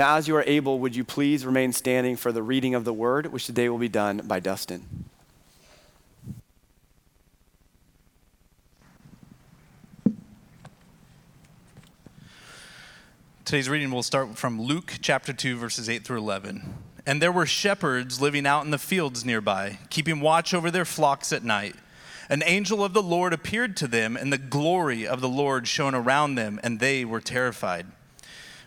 Now, as you are able, would you please remain standing for the reading of the word, which today will be done by Dustin. Today's reading will start from Luke chapter 2, verses 8 through 11. And there were shepherds living out in the fields nearby, keeping watch over their flocks at night. An angel of the Lord appeared to them, and the glory of the Lord shone around them, and they were terrified.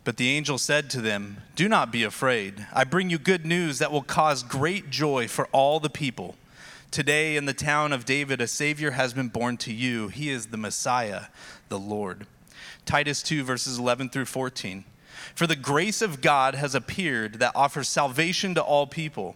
But the angel said to them, Do not be afraid. I bring you good news that will cause great joy for all the people. Today, in the town of David, a Savior has been born to you. He is the Messiah, the Lord. Titus 2, verses 11 through 14. For the grace of God has appeared that offers salvation to all people.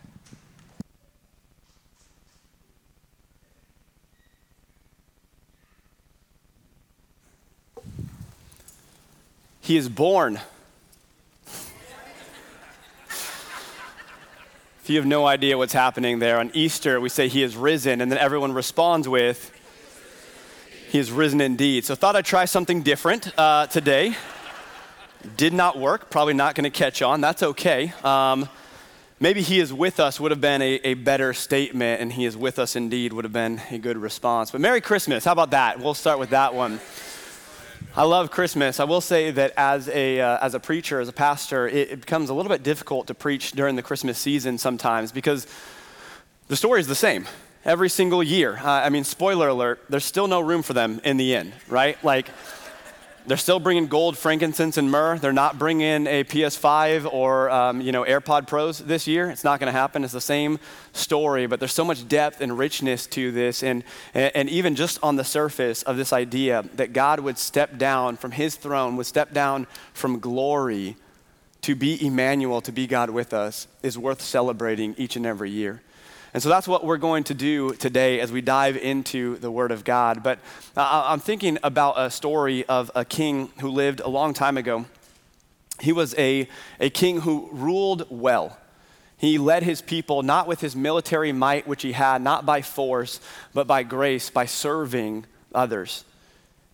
He is born. If you have no idea what's happening there, on Easter we say he is risen, and then everyone responds with, He is risen indeed. So, thought I'd try something different uh, today. Did not work, probably not going to catch on. That's okay. Um, maybe he is with us would have been a, a better statement, and he is with us indeed would have been a good response. But Merry Christmas. How about that? We'll start with that one. I love Christmas. I will say that as a, uh, as a preacher, as a pastor, it, it, becomes a little bit difficult to preach during the Christmas season sometimes because the story is the same every single year. Uh, I mean, spoiler alert, there's still no room for them in the end, right? Like, they're still bringing gold, frankincense, and myrrh. They're not bringing a PS5 or um, you know AirPod Pros this year. It's not going to happen. It's the same story, but there's so much depth and richness to this, and and even just on the surface of this idea that God would step down from His throne, would step down from glory to be Emmanuel, to be God with us, is worth celebrating each and every year. And so that's what we're going to do today as we dive into the Word of God. But uh, I'm thinking about a story of a king who lived a long time ago. He was a, a king who ruled well. He led his people not with his military might, which he had, not by force, but by grace, by serving others.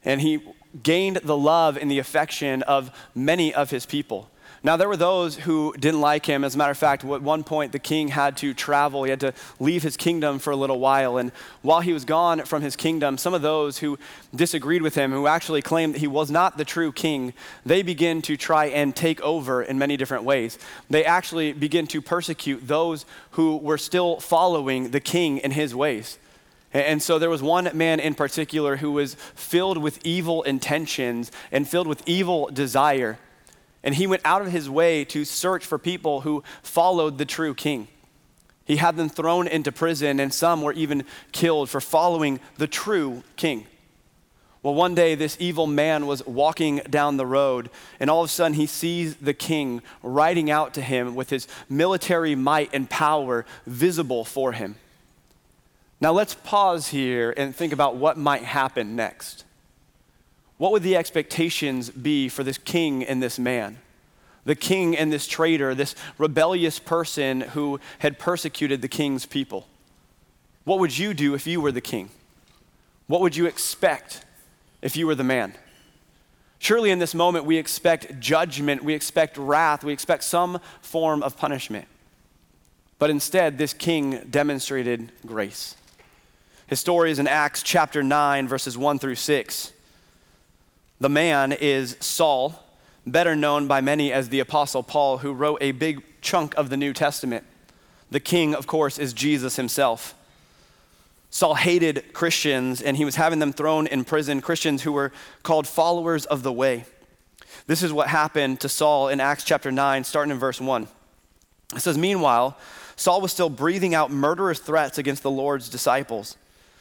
And he gained the love and the affection of many of his people. Now, there were those who didn't like him. As a matter of fact, at one point, the king had to travel. He had to leave his kingdom for a little while. And while he was gone from his kingdom, some of those who disagreed with him, who actually claimed that he was not the true king, they begin to try and take over in many different ways. They actually begin to persecute those who were still following the king in his ways. And so there was one man in particular who was filled with evil intentions and filled with evil desire. And he went out of his way to search for people who followed the true king. He had them thrown into prison, and some were even killed for following the true king. Well, one day, this evil man was walking down the road, and all of a sudden, he sees the king riding out to him with his military might and power visible for him. Now, let's pause here and think about what might happen next. What would the expectations be for this king and this man? The king and this traitor, this rebellious person who had persecuted the king's people. What would you do if you were the king? What would you expect if you were the man? Surely in this moment we expect judgment, we expect wrath, we expect some form of punishment. But instead, this king demonstrated grace. His story is in Acts chapter 9, verses 1 through 6. The man is Saul, better known by many as the Apostle Paul, who wrote a big chunk of the New Testament. The king, of course, is Jesus himself. Saul hated Christians and he was having them thrown in prison, Christians who were called followers of the way. This is what happened to Saul in Acts chapter 9, starting in verse 1. It says, Meanwhile, Saul was still breathing out murderous threats against the Lord's disciples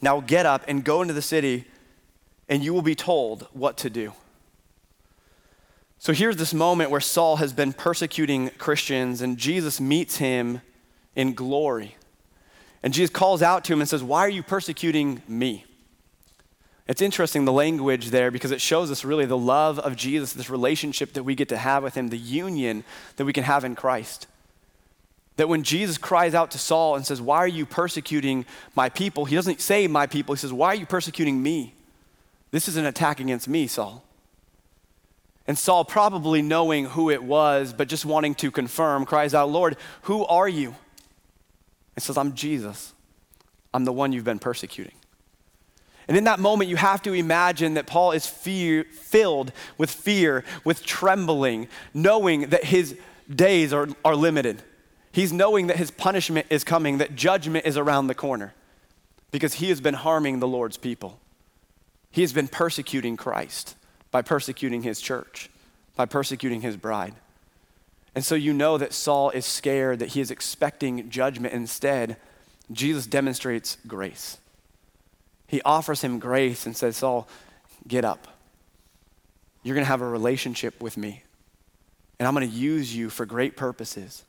Now get up and go into the city, and you will be told what to do. So here's this moment where Saul has been persecuting Christians, and Jesus meets him in glory. And Jesus calls out to him and says, Why are you persecuting me? It's interesting the language there because it shows us really the love of Jesus, this relationship that we get to have with him, the union that we can have in Christ. That when Jesus cries out to Saul and says, Why are you persecuting my people? He doesn't say my people, he says, Why are you persecuting me? This is an attack against me, Saul. And Saul, probably knowing who it was, but just wanting to confirm, cries out, Lord, who are you? And says, I'm Jesus. I'm the one you've been persecuting. And in that moment, you have to imagine that Paul is fear, filled with fear, with trembling, knowing that his days are, are limited. He's knowing that his punishment is coming, that judgment is around the corner, because he has been harming the Lord's people. He has been persecuting Christ by persecuting his church, by persecuting his bride. And so you know that Saul is scared, that he is expecting judgment. Instead, Jesus demonstrates grace. He offers him grace and says, Saul, get up. You're going to have a relationship with me, and I'm going to use you for great purposes.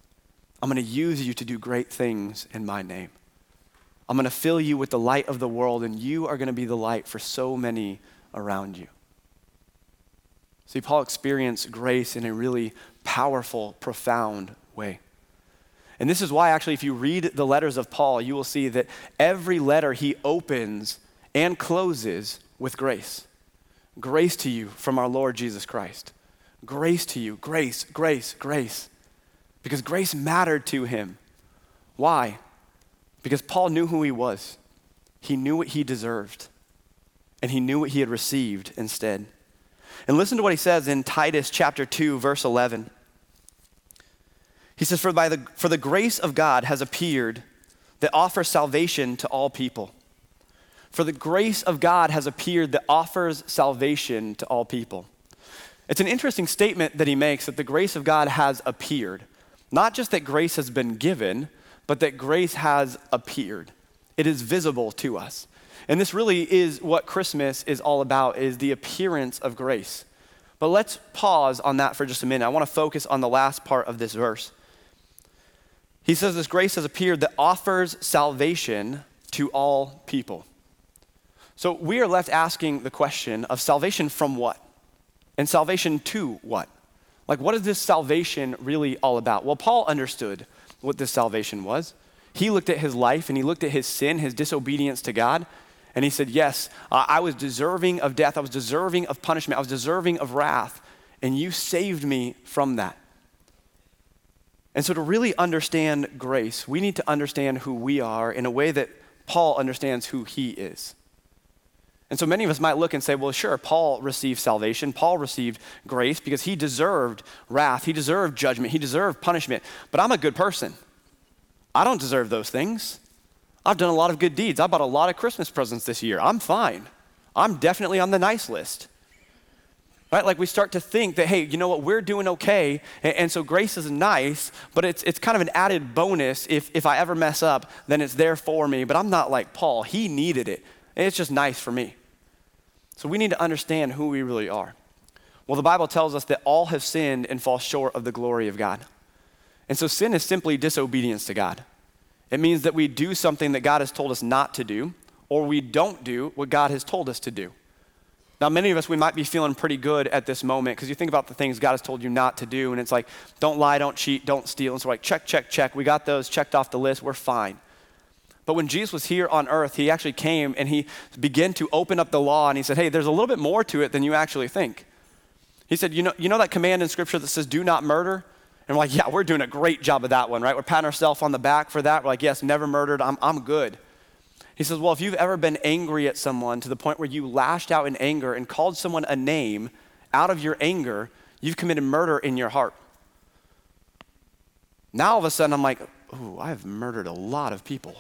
I'm going to use you to do great things in my name. I'm going to fill you with the light of the world, and you are going to be the light for so many around you. See, Paul experienced grace in a really powerful, profound way. And this is why, actually, if you read the letters of Paul, you will see that every letter he opens and closes with grace. Grace to you from our Lord Jesus Christ. Grace to you. Grace, grace, grace. Because grace mattered to him. Why? Because Paul knew who he was, he knew what he deserved, and he knew what he had received instead. And listen to what he says in Titus chapter 2, verse 11. He says, For, by the, for the grace of God has appeared that offers salvation to all people for the grace of God has appeared that offers salvation to all people. It's an interesting statement that he makes that the grace of God has appeared. Not just that grace has been given, but that grace has appeared. It is visible to us. And this really is what Christmas is all about is the appearance of grace. But let's pause on that for just a minute. I want to focus on the last part of this verse. He says this grace has appeared that offers salvation to all people. So we are left asking the question of salvation from what? And salvation to what? Like, what is this salvation really all about? Well, Paul understood what this salvation was. He looked at his life and he looked at his sin, his disobedience to God, and he said, Yes, I was deserving of death. I was deserving of punishment. I was deserving of wrath. And you saved me from that. And so, to really understand grace, we need to understand who we are in a way that Paul understands who he is. And so many of us might look and say, well, sure, Paul received salvation. Paul received grace because he deserved wrath. He deserved judgment. He deserved punishment. But I'm a good person. I don't deserve those things. I've done a lot of good deeds. I bought a lot of Christmas presents this year. I'm fine. I'm definitely on the nice list. Right? Like we start to think that, hey, you know what, we're doing okay. And, and so grace is nice, but it's, it's kind of an added bonus. If, if I ever mess up, then it's there for me. But I'm not like Paul. He needed it. And it's just nice for me. So we need to understand who we really are. Well, the Bible tells us that all have sinned and fall short of the glory of God. And so sin is simply disobedience to God. It means that we do something that God has told us not to do, or we don't do what God has told us to do. Now, many of us, we might be feeling pretty good at this moment because you think about the things God has told you not to do, and it's like, don't lie, don't cheat, don't steal. And so, like, check, check, check. We got those checked off the list. We're fine. But when Jesus was here on earth, he actually came and he began to open up the law and he said, Hey, there's a little bit more to it than you actually think. He said, You know, you know that command in scripture that says, Do not murder? And we're like, Yeah, we're doing a great job of that one, right? We're patting ourselves on the back for that. We're like, Yes, never murdered. I'm, I'm good. He says, Well, if you've ever been angry at someone to the point where you lashed out in anger and called someone a name out of your anger, you've committed murder in your heart. Now all of a sudden I'm like, ooh, I've murdered a lot of people.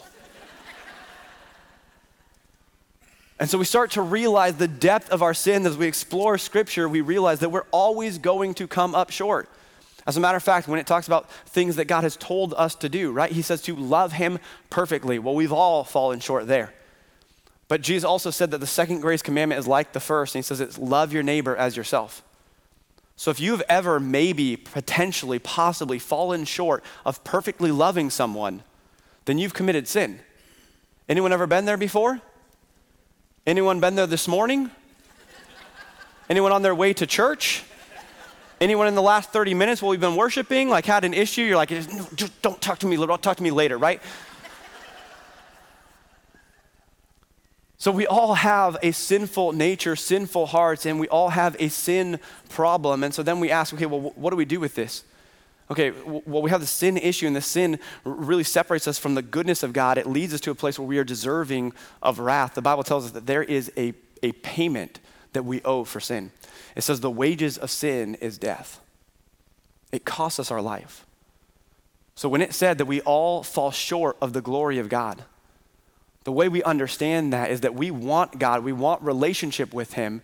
And so we start to realize the depth of our sin as we explore scripture, we realize that we're always going to come up short. As a matter of fact, when it talks about things that God has told us to do, right? He says to love him perfectly. Well, we've all fallen short there. But Jesus also said that the second grace commandment is like the first, and he says it's love your neighbor as yourself. So if you've ever maybe potentially possibly fallen short of perfectly loving someone, then you've committed sin. Anyone ever been there before? Anyone been there this morning? Anyone on their way to church? Anyone in the last 30 minutes while we've been worshiping, like had an issue? You're like, just don't talk to me, don't talk to me later, right? So we all have a sinful nature, sinful hearts, and we all have a sin problem. And so then we ask, okay, well, what do we do with this? Okay, well, we have the sin issue, and the sin really separates us from the goodness of God. It leads us to a place where we are deserving of wrath. The Bible tells us that there is a, a payment that we owe for sin. It says the wages of sin is death, it costs us our life. So when it said that we all fall short of the glory of God, the way we understand that is that we want God, we want relationship with Him,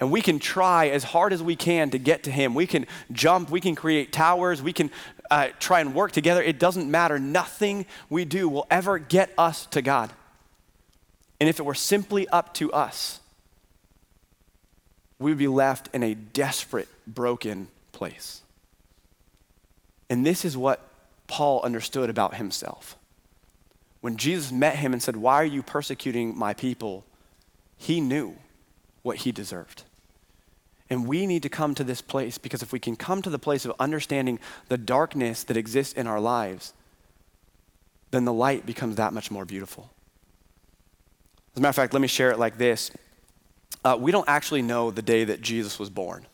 and we can try as hard as we can to get to Him. We can jump, we can create towers, we can uh, try and work together. It doesn't matter. Nothing we do will ever get us to God. And if it were simply up to us, we would be left in a desperate, broken place. And this is what Paul understood about himself. When Jesus met him and said, Why are you persecuting my people? He knew what he deserved. And we need to come to this place because if we can come to the place of understanding the darkness that exists in our lives, then the light becomes that much more beautiful. As a matter of fact, let me share it like this. Uh, we don't actually know the day that Jesus was born.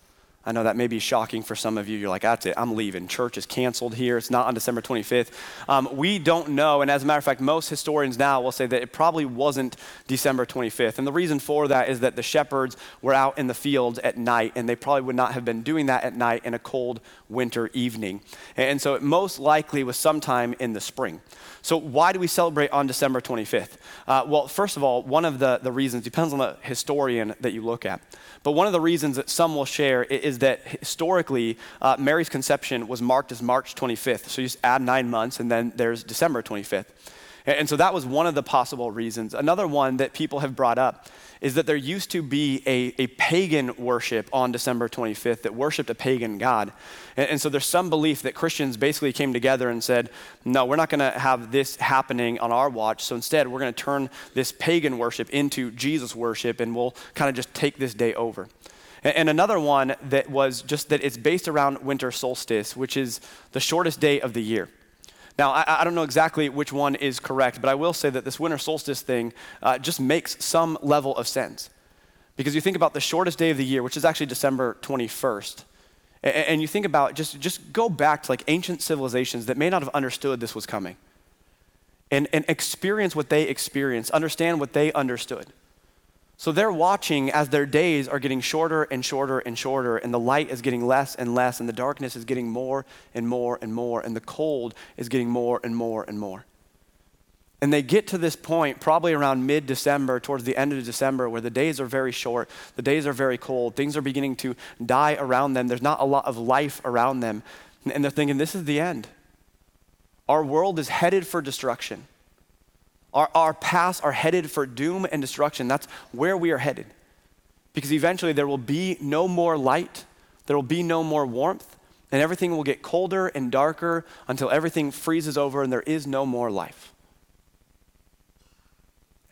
I know that may be shocking for some of you. You're like, that's it, I'm leaving. Church is canceled here. It's not on December 25th. Um, we don't know. And as a matter of fact, most historians now will say that it probably wasn't December 25th. And the reason for that is that the shepherds were out in the fields at night, and they probably would not have been doing that at night in a cold winter evening. And so it most likely was sometime in the spring. So, why do we celebrate on December 25th? Uh, well, first of all, one of the, the reasons depends on the historian that you look at. But one of the reasons that some will share is that historically, uh, Mary's conception was marked as March 25th. So you just add nine months, and then there's December 25th. And so that was one of the possible reasons. Another one that people have brought up is that there used to be a, a pagan worship on December 25th that worshiped a pagan god. And, and so there's some belief that Christians basically came together and said, no, we're not going to have this happening on our watch. So instead, we're going to turn this pagan worship into Jesus worship and we'll kind of just take this day over. And, another one that was just that it's based around winter solstice, which is the shortest day of the year. Now, I, I, don't know exactly which one is correct, but I will say that this winter solstice thing uh, just makes some level of sense. Because you think about the shortest day of the year, which is actually December 21st, and, and you think about just, just go back to like ancient civilizations that may not have understood this was coming and, and experience what they experienced, understand what they understood. So they're watching as their days are getting shorter and shorter and shorter, and the light is getting less and less, and the darkness is getting more and more and more, and the cold is getting more and more and more. And they get to this point probably around mid December, towards the end of December, where the days are very short, the days are very cold, things are beginning to die around them, there's not a lot of life around them. And they're thinking, this is the end. Our world is headed for destruction. Our, our paths are headed for doom and destruction. That's where we are headed. Because eventually there will be no more light, there will be no more warmth, and everything will get colder and darker until everything freezes over and there is no more life.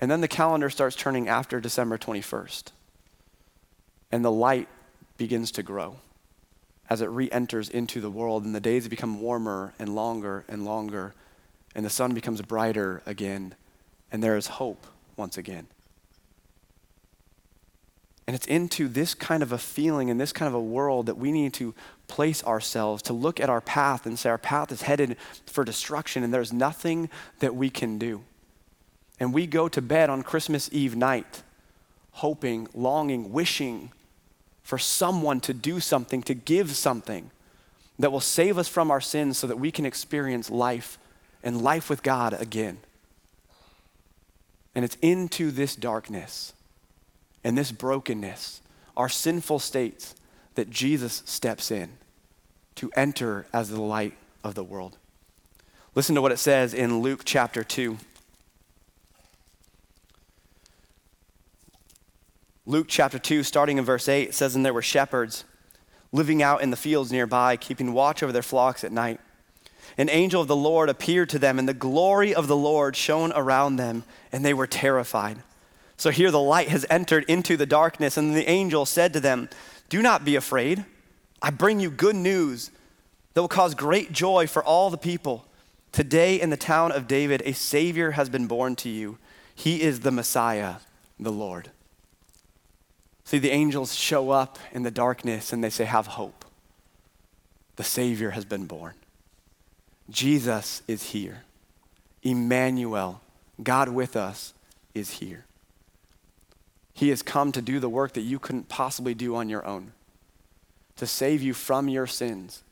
And then the calendar starts turning after December 21st, and the light begins to grow as it re enters into the world, and the days become warmer and longer and longer, and the sun becomes brighter again and there is hope once again. And it's into this kind of a feeling and this kind of a world that we need to place ourselves, to look at our path and say, our path is headed for destruction and there's nothing that we can do. And we go to bed on Christmas Eve night, hoping, longing, wishing for someone to do something, to give something. that will save us from our sins so that we can experience life and life with God again. And it's into this darkness and this brokenness, our sinful states, that Jesus steps in to enter as the light of the world. Listen to what it says in Luke chapter 2. Luke chapter 2, starting in verse 8, says, And there were shepherds living out in the fields nearby, keeping watch over their flocks at night. An angel of the Lord appeared to them, and the glory of the Lord shone around them, and they were terrified. So here the light has entered into the darkness, and the angel said to them, Do not be afraid. I bring you good news that will cause great joy for all the people. Today in the town of David, a Savior has been born to you. He is the Messiah, the Lord. See, the angels show up in the darkness and they say, Have hope. The Savior has been born. Jesus is here. Emmanuel, God with us, is here. He has come to do the work that you couldn't possibly do on your own, to save you from your sins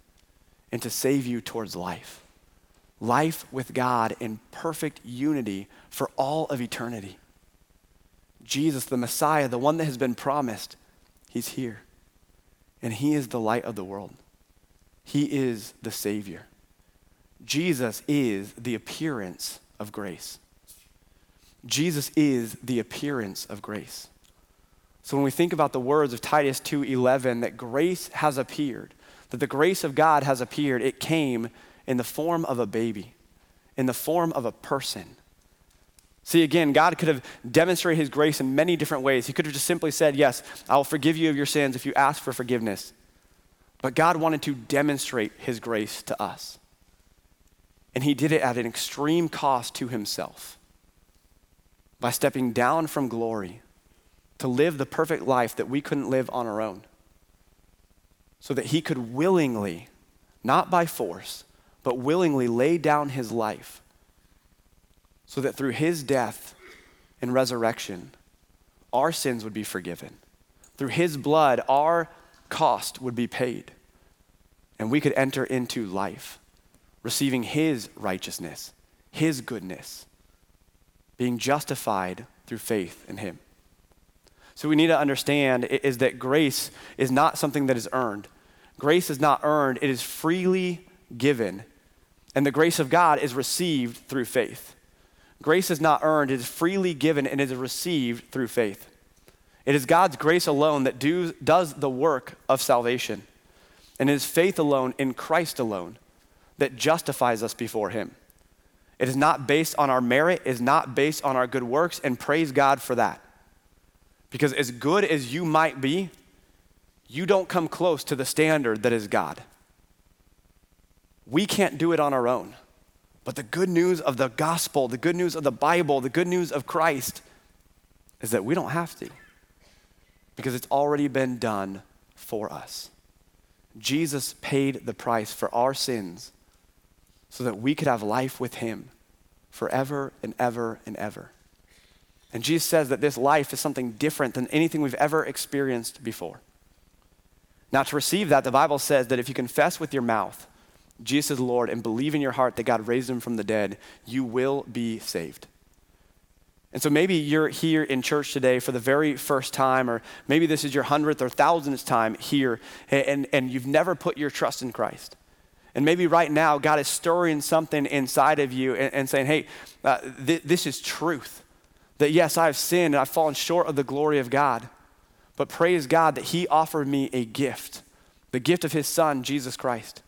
and to save you towards life. Life with God in perfect unity for all of eternity. Jesus, the Messiah, the one that has been promised, he's here. And he is the light of the world. He is the Savior. Jesus is the appearance of grace. Jesus is the appearance of grace. So when we think about the words of Titus 2:11 that grace has appeared, that the grace of God has appeared, it came in the form of a baby, in the form of a person. See, again, God could have demonstrated his grace in many different ways. He could have just simply said, Yes, I will forgive you of your sins if you ask for forgiveness. But God wanted to demonstrate his grace to us. And he did it at an extreme cost to himself by stepping down from glory to live the perfect life that we couldn't live on our own. So that he could willingly, not by force, but willingly lay down his life so that through his death and resurrection, our sins would be forgiven. Through his blood, our cost would be paid, and we could enter into life receiving His righteousness, His goodness, being justified through faith in Him. So, we need to understand is that grace is not something that is earned. Grace is not earned, it is freely given. And the grace of God is received through faith. Grace is not earned, it is freely given and it is received through faith. It is God's grace alone that do, does the work of salvation. And it is faith alone in Christ alone that justifies us before Him. It is not based on our merit, it is not based on our good works, and praise God for that. Because as good as you might be, you don't come close to the standard that is God. We can't do it on our own. But the good news of the gospel, the good news of the Bible, the good news of Christ is that we don't have to because it's already been done for us. Jesus paid the price for our sins so that we could have life with him forever and ever and ever. And Jesus says that this life is something different than anything we've ever experienced before. Now, to receive that, the Bible says that if you confess with your mouth Jesus is Lord and believe in your heart that God raised him from the dead, you will be saved. And so maybe you're here in church today for the very first time, or maybe this is your hundredth or thousandth time here, and, and you've never put your trust in Christ. And maybe right now, God is stirring something inside of you and, and saying, hey, uh, th- this is truth. That yes, I've sinned and I've fallen short of the glory of God. But praise God that He offered me a gift the gift of His Son, Jesus Christ,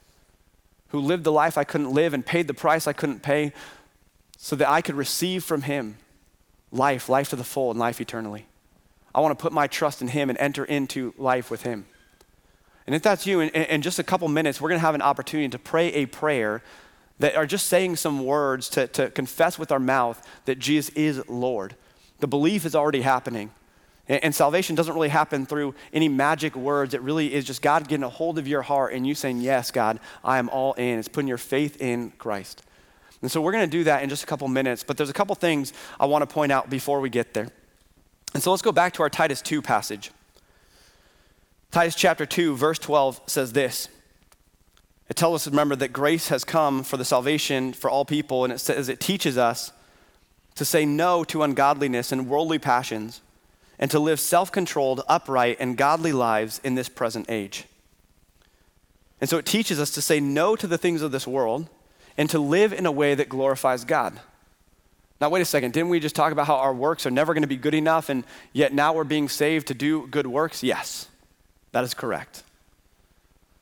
who lived the life I couldn't live and paid the price I couldn't pay so that I could receive from Him life, life to the full, and life eternally. I want to put my trust in Him and enter into life with Him. And if that's you, in, in just a couple minutes, we're going to have an opportunity to pray a prayer that are just saying some words to, to confess with our mouth that Jesus is Lord. The belief is already happening. And, and salvation doesn't really happen through any magic words. It really is just God getting a hold of your heart and you saying, Yes, God, I am all in. It's putting your faith in Christ. And so we're going to do that in just a couple minutes, but there's a couple things I want to point out before we get there. And so let's go back to our Titus 2 passage. Titus chapter 2, verse 12 says this It tells us, remember, that grace has come for the salvation for all people, and it says it teaches us to say no to ungodliness and worldly passions, and to live self controlled, upright, and godly lives in this present age. And so it teaches us to say no to the things of this world and to live in a way that glorifies God. Now, wait a second. Didn't we just talk about how our works are never going to be good enough, and yet now we're being saved to do good works? Yes, that is correct.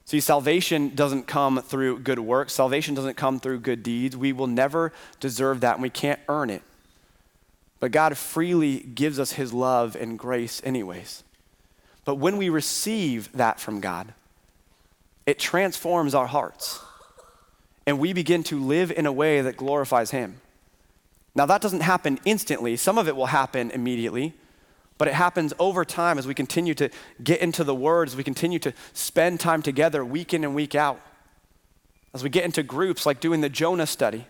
See, salvation doesn't come through good works, salvation doesn't come through good deeds. We will never deserve that, and we can't earn it. But God freely gives us his love and grace, anyways. But when we receive that from God, it transforms our hearts. And we begin to live in a way that glorifies him. Now, that doesn't happen instantly. Some of it will happen immediately, but it happens over time as we continue to get into the Word, as we continue to spend time together week in and week out, as we get into groups like doing the Jonah study,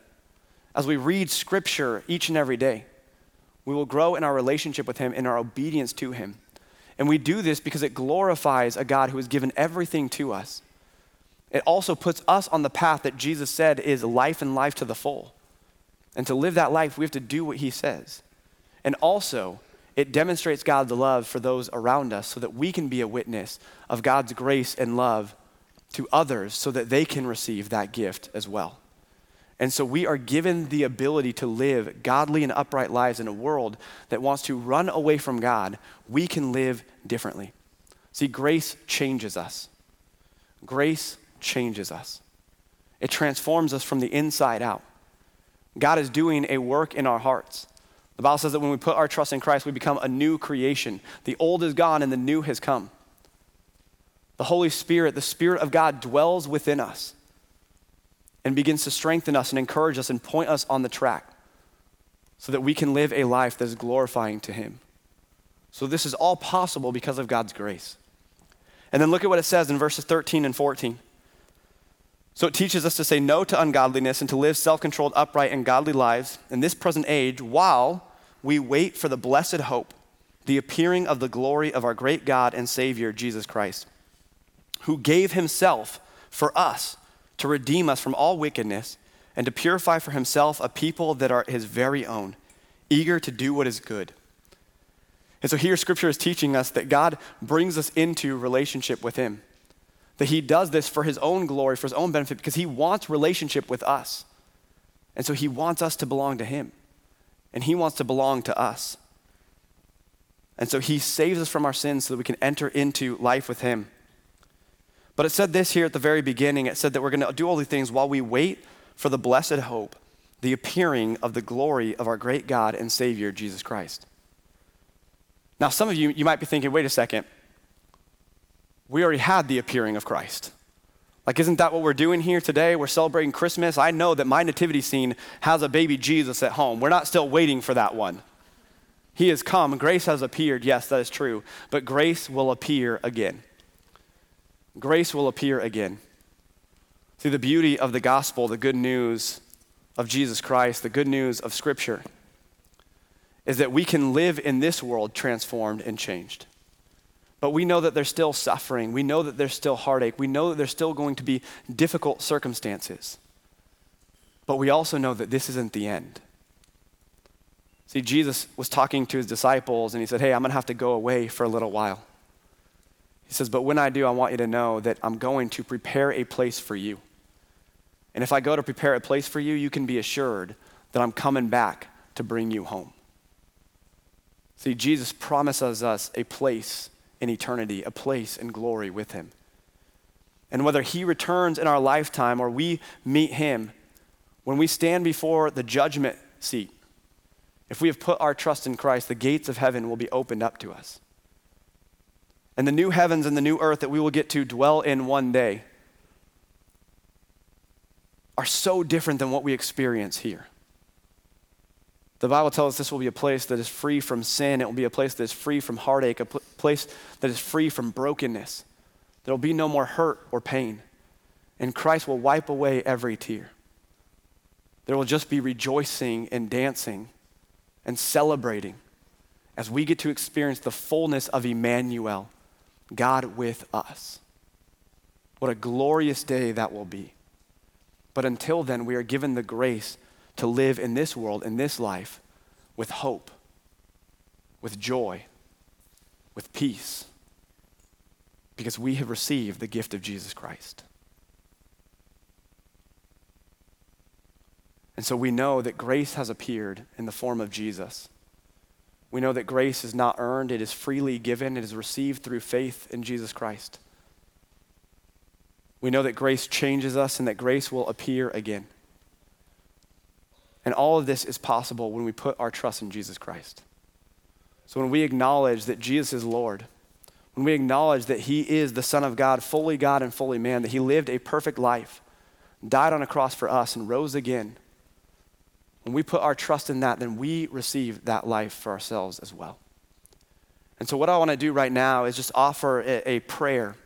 as we read Scripture each and every day. We will grow in our relationship with Him, in our obedience to Him. And we do this because it glorifies a God who has given everything to us. It also puts us on the path that Jesus said is life and life to the full. And to live that life, we have to do what he says. And also, it demonstrates God's love for those around us so that we can be a witness of God's grace and love to others so that they can receive that gift as well. And so we are given the ability to live godly and upright lives in a world that wants to run away from God. We can live differently. See, grace changes us. Grace changes us, it transforms us from the inside out. God is doing a work in our hearts. The Bible says that when we put our trust in Christ, we become a new creation. The old is gone and the new has come. The Holy Spirit, the Spirit of God, dwells within us and begins to strengthen us and encourage us and point us on the track so that we can live a life that is glorifying to Him. So, this is all possible because of God's grace. And then look at what it says in verses 13 and 14. So it teaches us to say no to ungodliness and to live self controlled, upright, and godly lives in this present age while we wait for the blessed hope, the appearing of the glory of our great God and Savior, Jesus Christ, who gave himself for us to redeem us from all wickedness and to purify for himself a people that are his very own, eager to do what is good. And so here, scripture is teaching us that God brings us into relationship with him that he does this for his own glory, for his own benefit, because he wants relationship with us. And so he wants us to belong to him. And he wants to belong to us. And so he saves us from our sins so that we can enter into life with him. But it said this here at the very beginning it said that we're going to do all these things while we wait for the blessed hope, the appearing of the glory of our great God and Savior, Jesus Christ. Now, some of you, you might be thinking, wait a second we already had the appearing of Christ. Like, isn't that what we're doing here today? We're celebrating Christmas. I know that my nativity scene has a baby Jesus at home. We're not still waiting for that one. He has come. Grace has appeared. Yes, that is true. But grace will appear again. Grace will appear again. See, the beauty of the gospel, the good news of Jesus Christ, the good news of Scripture, is that we can live in this world transformed and changed. But we know that there's still suffering. We know that there's still heartache. We know that there's still going to be difficult circumstances. But we also know that this isn't the end. See, Jesus was talking to his disciples and he said, Hey, I'm going to have to go away for a little while. He says, But when I do, I want you to know that I'm going to prepare a place for you. And if I go to prepare a place for you, you can be assured that I'm coming back to bring you home. See, Jesus promises us a place in eternity, a place in glory with him. And whether he returns in our lifetime or we meet him, when we stand before the judgment seat, if we have put our trust in Christ, the gates of heaven will be opened up to us. And the new heavens and the new earth that we will get to dwell in one day are so different than what we experience here. The Bible tells us this will be a place that is free from sin. It will be a place that is free from heartache, a pl- place that is free from brokenness. There will be no more hurt or pain. And Christ will wipe away every tear. There will just be rejoicing and dancing and celebrating as we get to experience the fullness of Emmanuel, God with us. What a glorious day that will be. But until then, we are given the grace to live in this world, in this life, with hope, with joy, with peace, because we have received the gift of Jesus Christ. And so we know that grace has appeared in the form of Jesus. We know that grace is not earned, it is freely given, it is received through faith in Jesus Christ. We know that grace changes us and that grace will appear again. And all of this is possible when we put our trust in Jesus Christ. So when we acknowledge that Jesus is Lord, when we acknowledge that He is the Son of God, fully God and fully man, that He lived a perfect life, died on a cross for us, and rose again, when we put our trust in that, then we receive that life for ourselves as well. And so, what I want to do right now is just offer a, prayer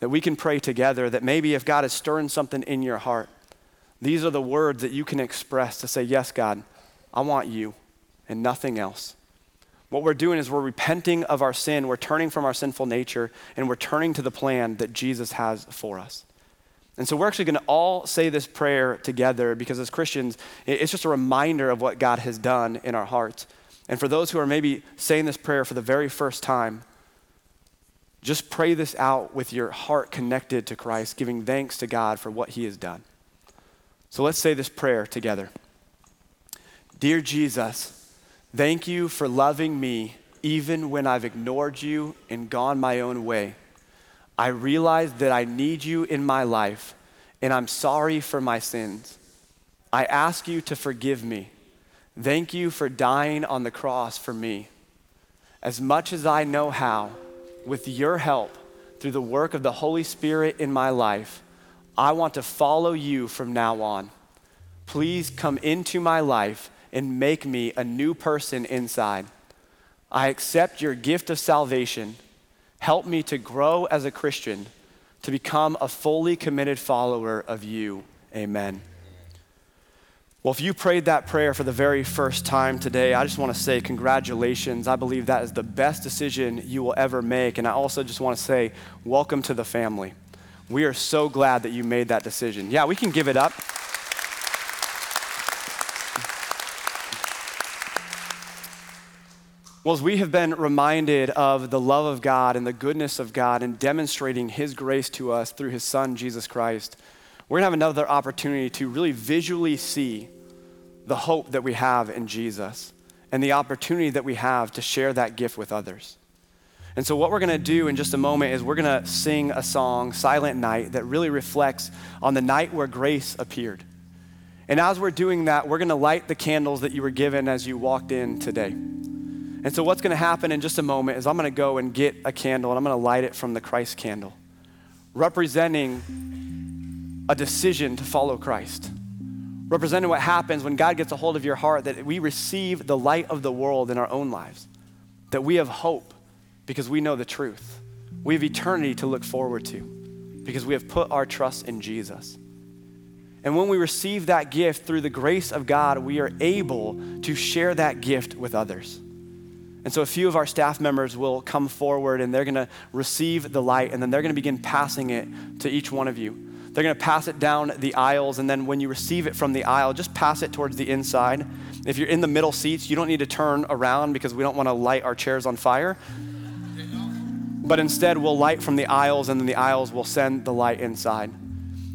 that we can pray together. That maybe if God is stirring something in your heart, these are the words that you can express to say, Yes, God, I want you and nothing else. What we're doing is we're repenting of our sin, we're turning from our sinful nature, and we're turning to the plan that Jesus has for us. And so we're actually going to all say this prayer together because as Christians, it's just a reminder of what God has done in our hearts. And for those who are maybe saying this prayer for the very first time, just pray this out with your heart connected to Christ, giving thanks to God for what he has done. So let's say this prayer together. Dear Jesus, thank you for loving me even when I've ignored you and gone my own way. I realize that I need you in my life, and I'm sorry for my sins. I ask you to forgive me. Thank you for dying on the cross for me. As much as I know how, with your help, through the work of the Holy Spirit in my life, I want to follow you from now on. Please come into my life and make me a new person inside. I accept your gift of salvation Help me to grow as a Christian, to become a fully committed follower of you. Amen. Well, if you prayed that prayer for the very first time today, I just want to say congratulations. I believe that is the best decision you will ever make. And I also just want to say, welcome to the family. We are so glad that you made that decision. Yeah, we can give it up. Well, as we have been reminded of the love of God and the goodness of God and demonstrating His grace to us through His Son, Jesus Christ, we're going to have another opportunity to really visually see the hope that we have in Jesus and the opportunity that we have to share that gift with others. And so, what we're going to do in just a moment is we're going to sing a song, Silent Night, that really reflects on the night where grace appeared. And as we're doing that, we're going to light the candles that you were given as you walked in today. And so, what's going to happen in just a moment is I'm going to go and get a candle and I'm going to light it from the Christ candle, representing a decision to follow Christ. Representing what happens when God gets a hold of your heart, that we receive the light of the world in our own lives, that we have hope because we know the truth. We have eternity to look forward to because we have put our trust in Jesus. And when we receive that gift through the grace of God, we are able to share that gift with others. And so a few of our staff members will come forward and they're going to receive the light and then they're going to begin passing it to each one of you. They're going to pass it down the aisles and then when you receive it from the aisle, just pass it towards the inside. If you're in the middle seats, you don't need to turn around because we don't want to light our chairs on fire. But instead, we'll light from the aisles and then the aisles will send the light inside.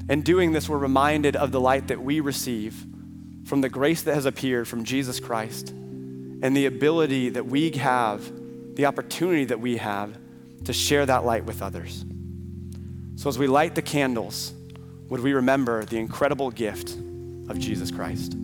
In doing this, we're reminded of the light that we receive from the grace that has appeared from Jesus Christ and the ability that we have, the opportunity that we have to share that light with others. So, as we light the candles, would we remember the incredible gift of Jesus Christ?